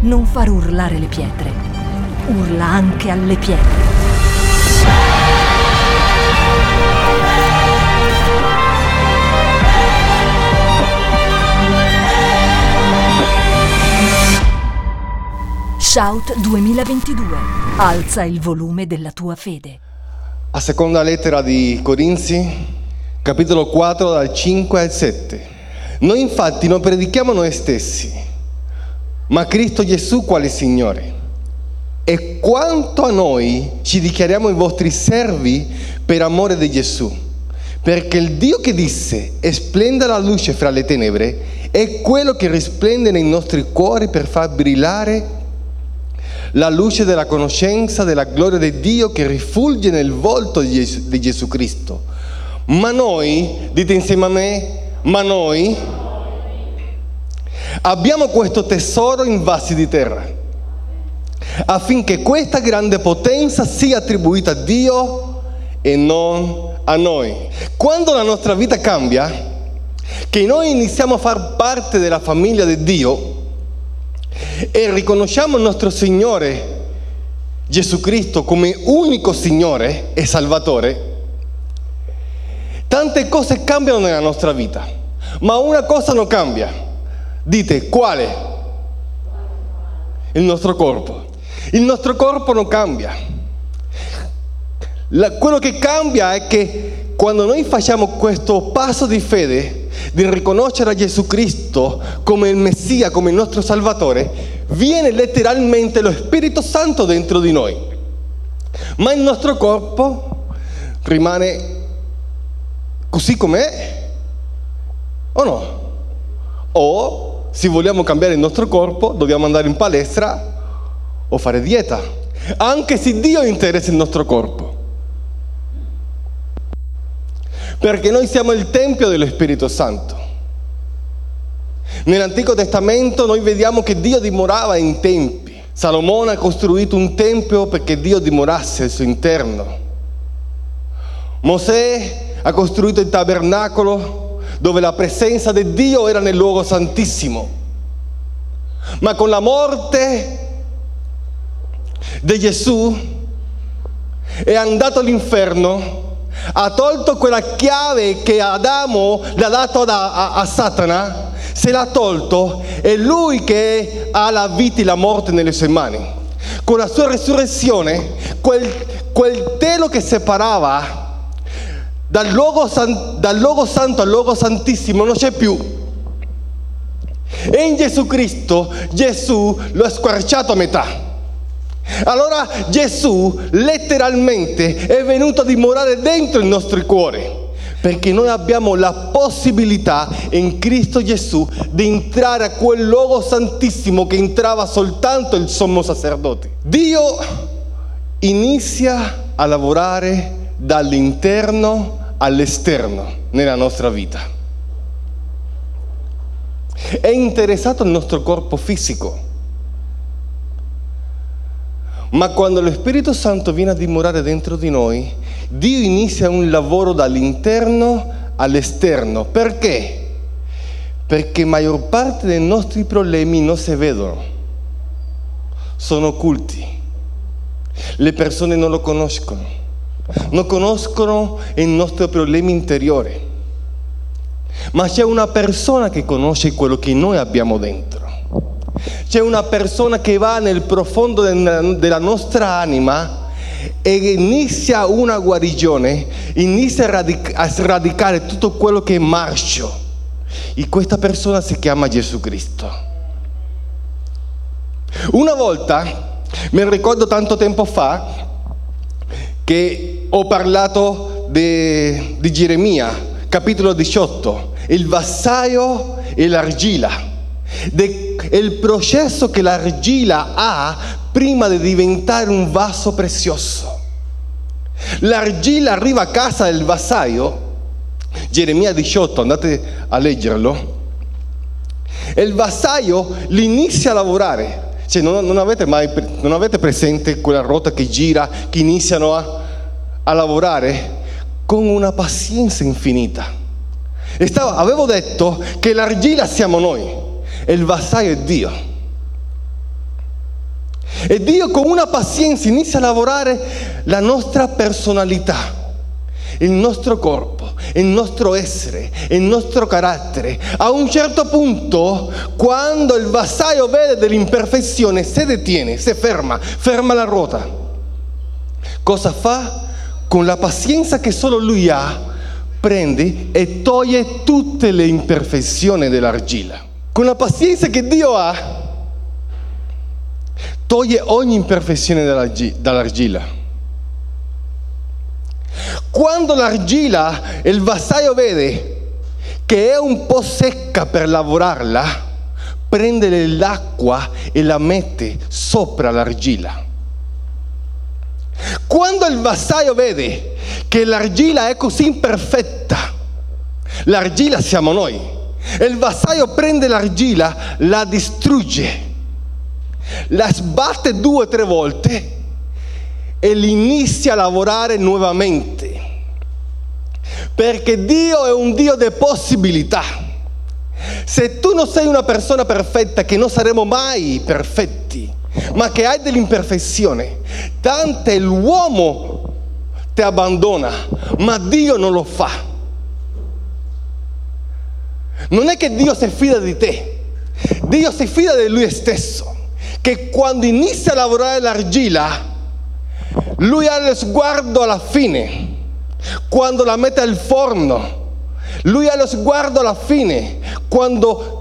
non far urlare le pietre, urla anche alle pietre. Shout 2022. Alza il volume della tua fede. A seconda lettera di Corinzi, capitolo 4, dal 5 al 7. Noi infatti non predichiamo noi stessi, ma Cristo Gesù quale Signore. E quanto a noi ci dichiariamo i vostri servi per amore di Gesù, perché il Dio che disse e splenda la luce fra le tenebre è quello che risplende nei nostri cuori per far brillare la luce della conoscenza della gloria di Dio che rifulge nel volto di Gesù, di Gesù Cristo. Ma noi, dite insieme a me, ma noi abbiamo questo tesoro in vasi di terra, affinché questa grande potenza sia attribuita a Dio e non a noi. Quando la nostra vita cambia, che noi iniziamo a far parte della famiglia di Dio e riconosciamo il nostro Signore Gesù Cristo come unico Signore e Salvatore, tante cose cambiano nella nostra vita, ma una cosa non cambia. Dite, quale? Il nostro corpo. Il nostro corpo non cambia. La, quello che cambia è che quando noi facciamo questo passo di fede, di riconoscere Gesù Cristo come il Messia, come il nostro Salvatore, viene letteralmente lo Spirito Santo dentro di noi. Ma il nostro corpo rimane così com'è o no? O se vogliamo cambiare il nostro corpo dobbiamo andare in palestra o fare dieta, anche se Dio interessa il nostro corpo. Perché noi siamo il Tempio dello Spirito Santo. Nell'Antico Testamento noi vediamo che Dio dimorava in tempi. Salomone ha costruito un tempio perché Dio dimorasse al suo interno. Mosè ha costruito il tabernacolo dove la presenza di Dio era nel luogo santissimo. Ma con la morte di Gesù è andato all'inferno ha tolto quella chiave che Adamo le ha dato a, a, a Satana, se l'ha tolto, è lui che ha la vita e la morte nelle sue mani. Con la sua resurrezione, quel, quel telo che separava dal luogo, san, dal luogo santo al luogo santissimo non c'è più. E in Gesù Cristo Gesù lo ha squarciato a metà. Allora Gesù letteralmente è venuto a dimorare dentro i nostri cuori perché noi abbiamo la possibilità in Cristo Gesù di entrare a quel luogo santissimo che entrava soltanto il sommo sacerdote. Dio inizia a lavorare dall'interno all'esterno nella nostra vita. È interessato al nostro corpo fisico ma quando lo Spirito Santo viene a dimorare dentro di noi, Dio inizia un lavoro dall'interno all'esterno. Perché? Perché maggior parte dei nostri problemi non si vedono, sono occulti. Le persone non lo conoscono, non conoscono il nostro problema interiore. Ma c'è una persona che conosce quello che noi abbiamo dentro. C'è una persona che va nel profondo della nostra anima e inizia una guarigione, inizia a, radic- a sradicare tutto quello che è marcio. E questa persona si chiama Gesù Cristo. Una volta, mi ricordo tanto tempo fa, che ho parlato di, di Geremia, capitolo 18, il vassaio e l'argilla il processo che l'argilla ha prima di diventare un vaso prezioso. L'argilla arriva a casa del vassaio, Geremia 18, andate a leggerlo, il vassaio l'inizia a lavorare. Cioè, non, non, avete mai non avete presente quella ruota che gira, che iniziano a, a lavorare con una pazienza infinita. Stavo, avevo detto che l'argilla siamo noi e il vassaio è Dio. E Dio con una pazienza inizia a lavorare la nostra personalità, il nostro corpo, il nostro essere, il nostro carattere. A un certo punto, quando il vassaio vede dell'imperfezione, si detiene, si ferma, ferma la ruota. Cosa fa? Con la pazienza che solo lui ha, prende e toglie tutte le imperfezioni dell'argilla. Con la pazienza che Dio ha, toglie ogni imperfezione dall'argilla. Quando l'argilla, il vassaio vede che è un po' secca per lavorarla, prende l'acqua e la mette sopra l'argilla. Quando il vassaio vede che l'argilla è così imperfetta, l'argilla siamo noi, e il vassaio prende l'argilla, la distrugge, la sbatte due o tre volte e inizia a lavorare nuovamente. Perché Dio è un Dio di possibilità. Se tu non sei una persona perfetta, che non saremo mai perfetti, ma che hai dell'imperfezione, tante l'uomo ti abbandona, ma Dio non lo fa. Non è che Dio si fida di te, Dio si fida di Lui stesso, che quando inizia a lavorare l'argilla, Lui ha lo sguardo alla fine, quando la mette al forno, Lui ha lo sguardo alla fine, quando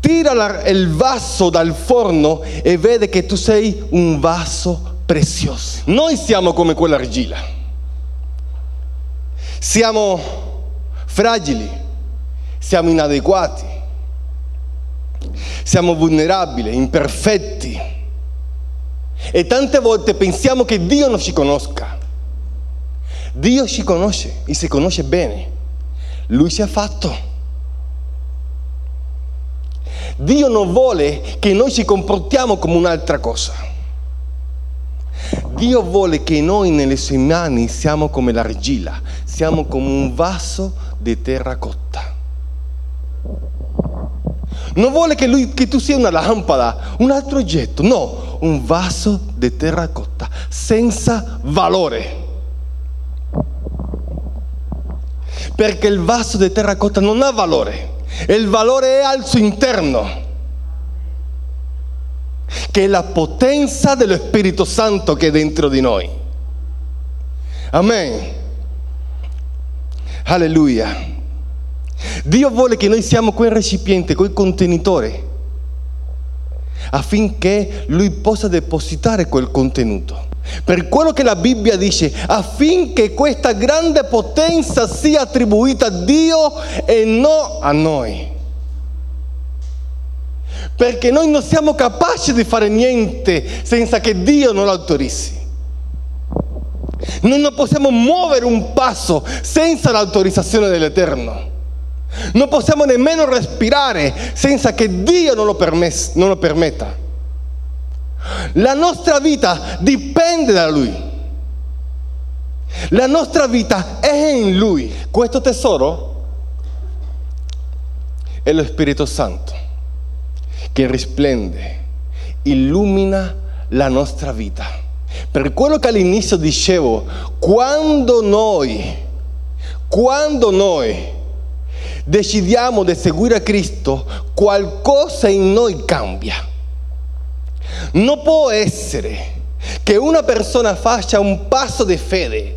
tira la, il vaso dal forno e vede che tu sei un vaso prezioso. Noi siamo come quell'argilla. Siamo fragili, siamo inadeguati, siamo vulnerabili, imperfetti. E tante volte pensiamo che Dio non ci conosca. Dio ci conosce e si conosce bene. Lui ci ha fatto. Dio non vuole che noi ci comportiamo come un'altra cosa. Dio vuole che noi nelle sue mani siamo come l'argilla, siamo come un vaso di terracotta. Non vuole che, lui, che tu sia una lampada, un altro oggetto, no, un vaso di terracotta senza valore. Perché il vaso di terracotta non ha valore il valore è al suo interno, che è la potenza dello Spirito Santo che è dentro di noi. Amen. Alleluia. Dio vuole che noi siamo quel recipiente, quel contenitore, affinché Lui possa depositare quel contenuto. Per quello che la Bibbia dice, affinché questa grande potenza sia attribuita a Dio e non a noi. Perché noi non siamo capaci di fare niente senza che Dio non l'autorizzi. Noi non possiamo muovere un passo senza l'autorizzazione dell'Eterno. Non possiamo nemmeno respirare senza che Dio non lo, permess- non lo permetta. La nostra vita dipende da Lui. La nostra vita è in Lui. Questo tesoro è lo Spirito Santo che risplende, illumina la nostra vita. Per quello che all'inizio dicevo, quando noi, quando noi decidiamo di seguire Cristo, qualcosa in noi cambia. Non può essere che una persona faccia un passo di fede,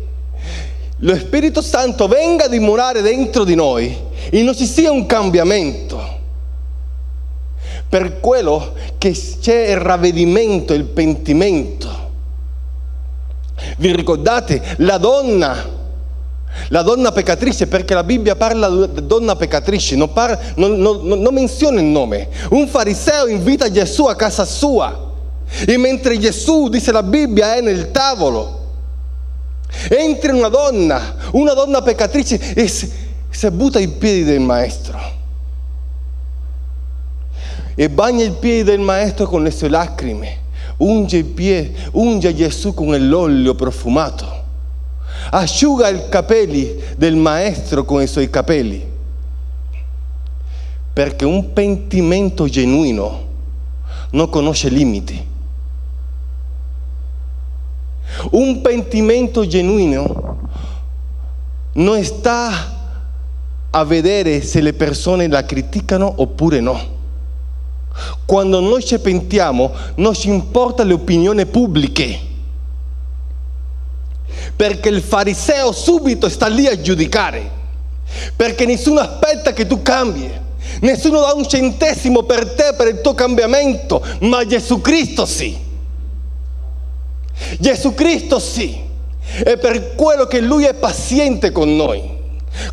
lo Spirito Santo venga a dimorare dentro di noi e non ci sia un cambiamento. Per quello che c'è il ravvedimento, il pentimento. Vi ricordate la donna? La donna peccatrice, perché la Bibbia parla di donna peccatrice, non, parla, non, non, non menziona il nome. Un fariseo invita Gesù a casa sua e mentre Gesù, dice la Bibbia, è nel tavolo, entra una donna, una donna peccatrice e si, si butta ai piedi del maestro. E bagna i piedi del maestro con le sue lacrime, unge, i piedi, unge Gesù con l'olio profumato, asciuga i capelli del maestro con i suoi capelli. Perché un pentimento genuino non conosce limiti Un pentimento genuino non sta a vedere se le persone la criticano oppure no. Quando noi ci pentiamo non ci importa le opinioni pubbliche, perché il fariseo subito sta lì a giudicare, perché nessuno aspetta che tu cambi, nessuno dà un centesimo per te, per il tuo cambiamento, ma Gesù Cristo sì. Gesù sì. E per quello che Lui è paziente con noi.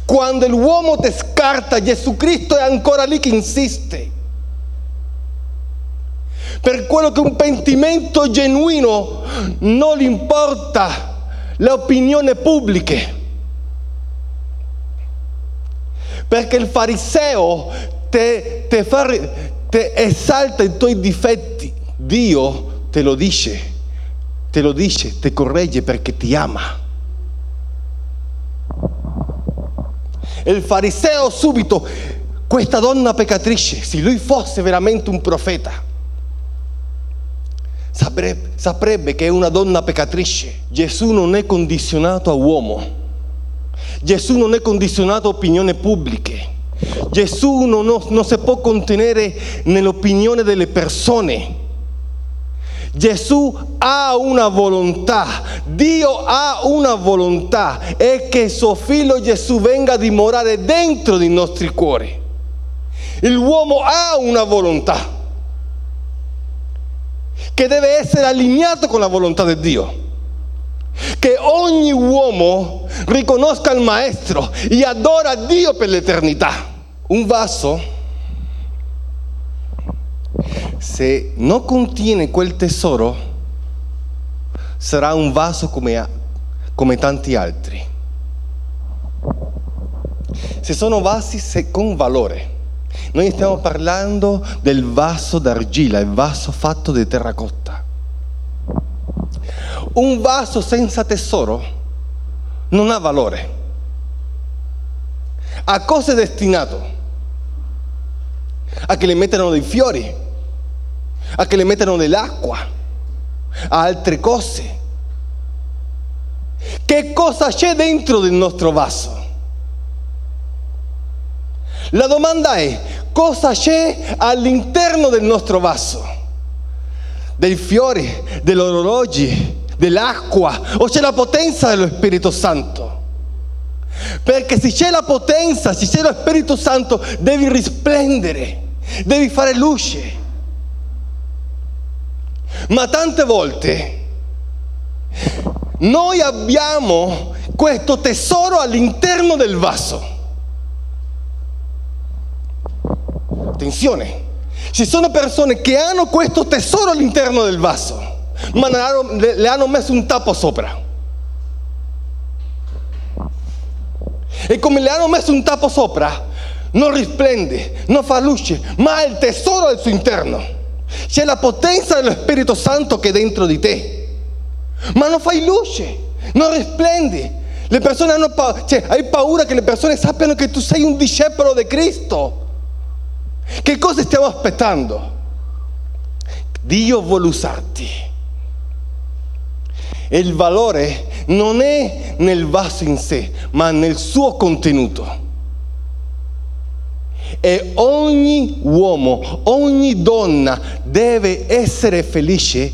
Quando l'uomo ti scarta, Gesù Cristo è ancora lì che insiste. Per quello che un pentimento genuino non gli importa le opinioni pubbliche. Perché il fariseo te, te, fa, te esalta i tuoi difetti. Dio te lo dice, te lo dice, ti corregge perché ti ama. il fariseo subito, questa donna peccatrice, se lui fosse veramente un profeta, saprebbe, saprebbe che è una donna peccatrice. Gesù non è condizionato a uomo. Gesù non è condizionato a opinioni pubbliche. Gesù non, non si può contenere nell'opinione delle persone. Gesù ha una volontà, Dio ha una volontà, è che suo figlio Gesù venga a dimorare dentro dei nostri cuori. L'uomo ha una volontà che deve essere allineato con la volontà di Dio. Che ogni uomo riconosca il Maestro e adora Dio per l'eternità. Un vaso se non contiene quel tesoro, sarà un vaso come, come tanti altri. Se sono vasi con valore, noi stiamo parlando del vaso d'argilla, il vaso fatto di terracotta. Un vaso senza tesoro non ha valore. A cosa è destinato? A che le mettano dei fiori, a che le mettano nell'acqua, a altre cose. Che cosa c'è dentro del nostro vaso? La domanda è cosa c'è all'interno del nostro vaso? Dei fiori, degli orologi, dell'acqua o c'è la potenza dello Spirito Santo? Perché se c'è la potenza, se c'è lo Spirito Santo, devi risplendere, devi fare luce. Ma tante volte noi abbiamo questo tesoro all'interno del vaso. Attenzione, ci sono persone che hanno questo tesoro all'interno del vaso, ma le hanno messo un tappo sopra. E come le hanno messo un tappo sopra, non risplende, non fa luce, ma ha il tesoro al suo interno. C'è la potenza dello Spirito Santo che è dentro di te. Ma non fai luce, non risplendi. Le persone hanno paura, cioè hai paura che le persone sappiano che tu sei un discepolo di Cristo. Che cosa stiamo aspettando? Dio vuole usarti. Il valore non è nel vaso in sé, ma nel suo contenuto. E ogni uomo, ogni donna deve essere felice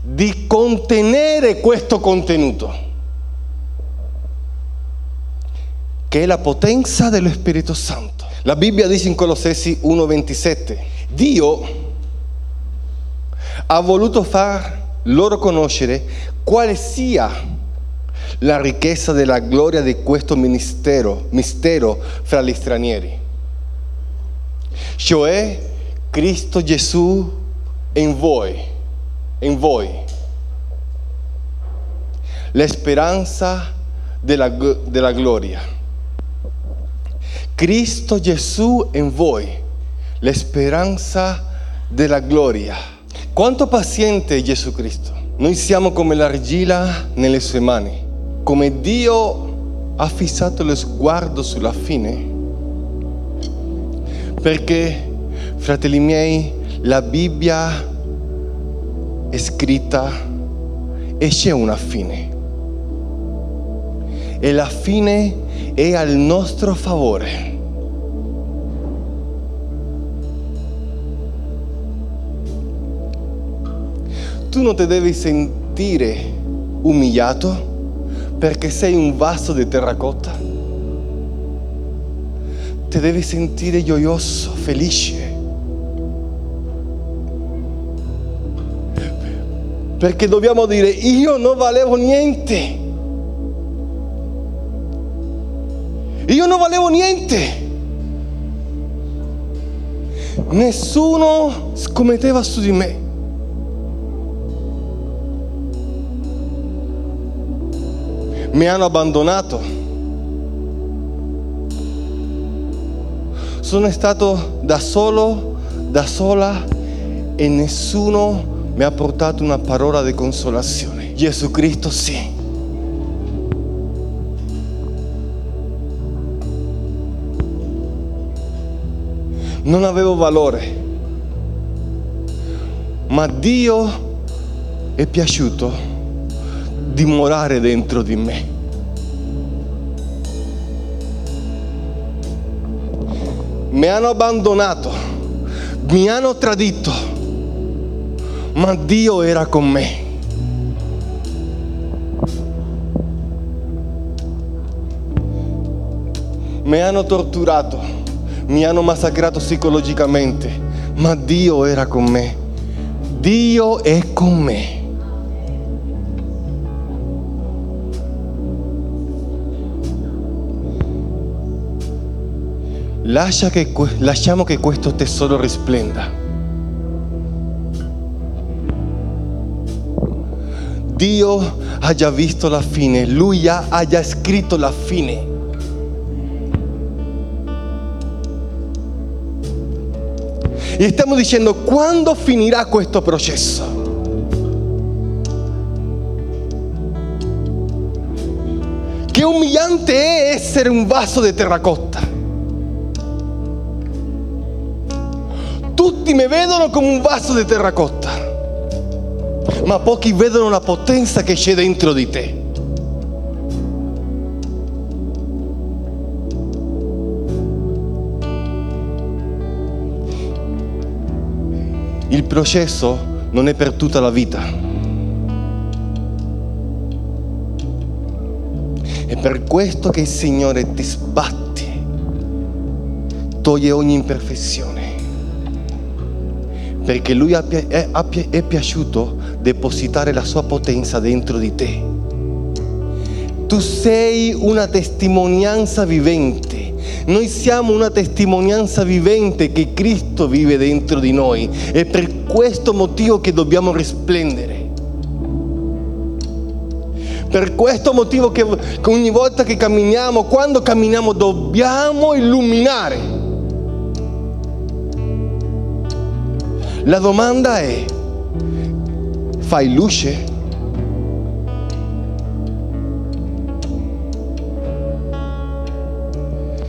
di contenere questo contenuto, che è la potenza dello Spirito Santo. La Bibbia dice in Colossesi 1:27, Dio ha voluto far loro conoscere quale sia la ricchezza della gloria di questo ministero, mistero fra gli stranieri cioè Cristo Gesù in voi, in voi. La speranza della, della gloria. Cristo Gesù in voi, la speranza della gloria. Quanto paziente è Gesù Cristo. Noi siamo come l'argilla nelle sue mani. Come Dio ha fissato lo sguardo sulla fine, perché, fratelli miei, la Bibbia è scritta e c'è una fine. E la fine è al nostro favore. Tu non ti devi sentire umiliato perché sei un vaso di terracotta. Ti devi sentire gioioso, felice. Perché dobbiamo dire, io non valevo niente. Io non valevo niente. Nessuno scommetteva su di me. Mi hanno abbandonato. Sono stato da solo, da sola e nessuno mi ha portato una parola di consolazione. Gesù Cristo sì. Non avevo valore, ma Dio è piaciuto dimorare dentro di me. Mi hanno abbandonato, mi hanno tradito, ma Dio era con me. Mi hanno torturato, mi hanno massacrato psicologicamente, ma Dio era con me. Dio è con me. Lascia che, lasciamo che questo tesoro risplenda. Dio ha già visto la fine, Lui ha, ha già scritto la fine. E stiamo dicendo quando finirà questo processo. Che umiliante è essere un vaso di terracotta. Tutti mi vedono come un vaso di terracotta, ma pochi vedono la potenza che c'è dentro di te. Il processo non è per tutta la vita. È per questo che il Signore ti sbatti, toglie ogni imperfezione perché Lui è, è piaciuto depositare la sua potenza dentro di te. Tu sei una testimonianza vivente. Noi siamo una testimonianza vivente che Cristo vive dentro di noi. È per questo motivo che dobbiamo risplendere. Per questo motivo che ogni volta che camminiamo, quando camminiamo, dobbiamo illuminare. La domanda è, fai luce?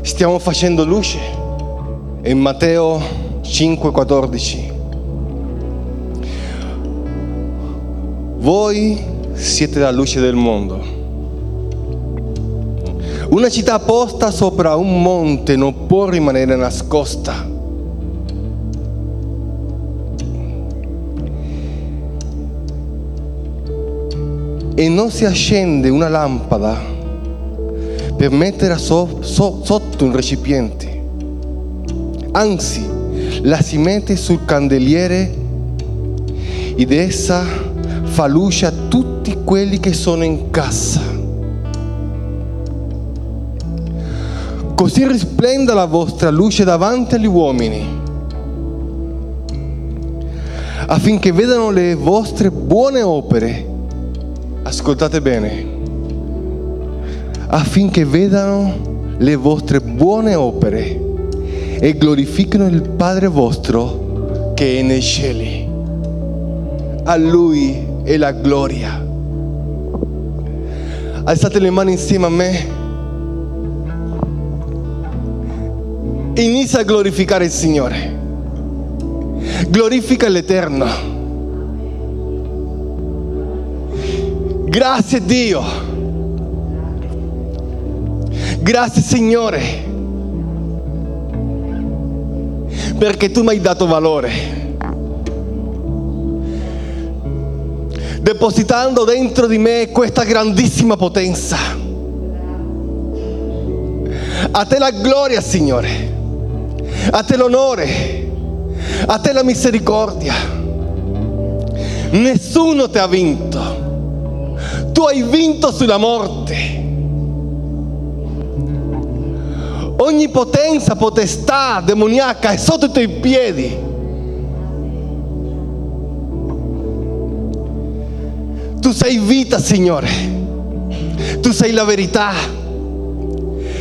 Stiamo facendo luce? In Matteo 5:14. Voi siete la luce del mondo. Una città posta sopra un monte non può rimanere nascosta. E non si accende una lampada per metterla so, so, sotto un recipiente, anzi la si mette sul candeliere ed essa fa luce a tutti quelli che sono in casa. Così risplenda la vostra luce davanti agli uomini, affinché vedano le vostre buone opere ascoltate bene, affinché vedano le vostre buone opere e glorifichino il Padre vostro che è nei cieli. A Lui è la gloria. Alzate le mani insieme a me. Inizia a glorificare il Signore. Glorifica l'Eterno Grazie Dio. Grazie Signore. Perché tu mi hai dato valore. Depositando dentro di me questa grandissima potenza. A te la gloria, Signore. A te l'onore. A te la misericordia. Nessuno ti ha vinto. Tu hai vinto sulla morte. Ogni potenza, potestà demoniaca è sotto i tuoi piedi. Tu sei vita, Signore. Tu sei la verità.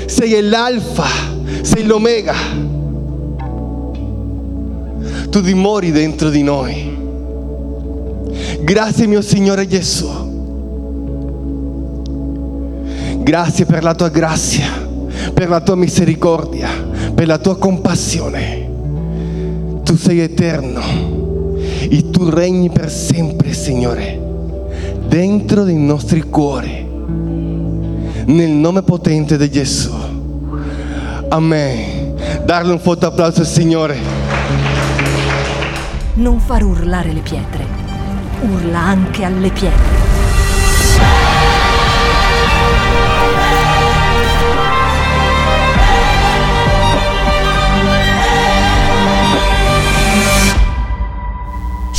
Sei l'alfa, sei l'omega. Tu dimori dentro di noi. Grazie mio Signore Gesù. Grazie per la tua grazia, per la tua misericordia, per la tua compassione. Tu sei eterno e tu regni per sempre, Signore, dentro dei nostri cuori. Nel nome potente di Gesù. Amen. Darle un forte applauso al Signore. Non far urlare le pietre. Urla anche alle pietre.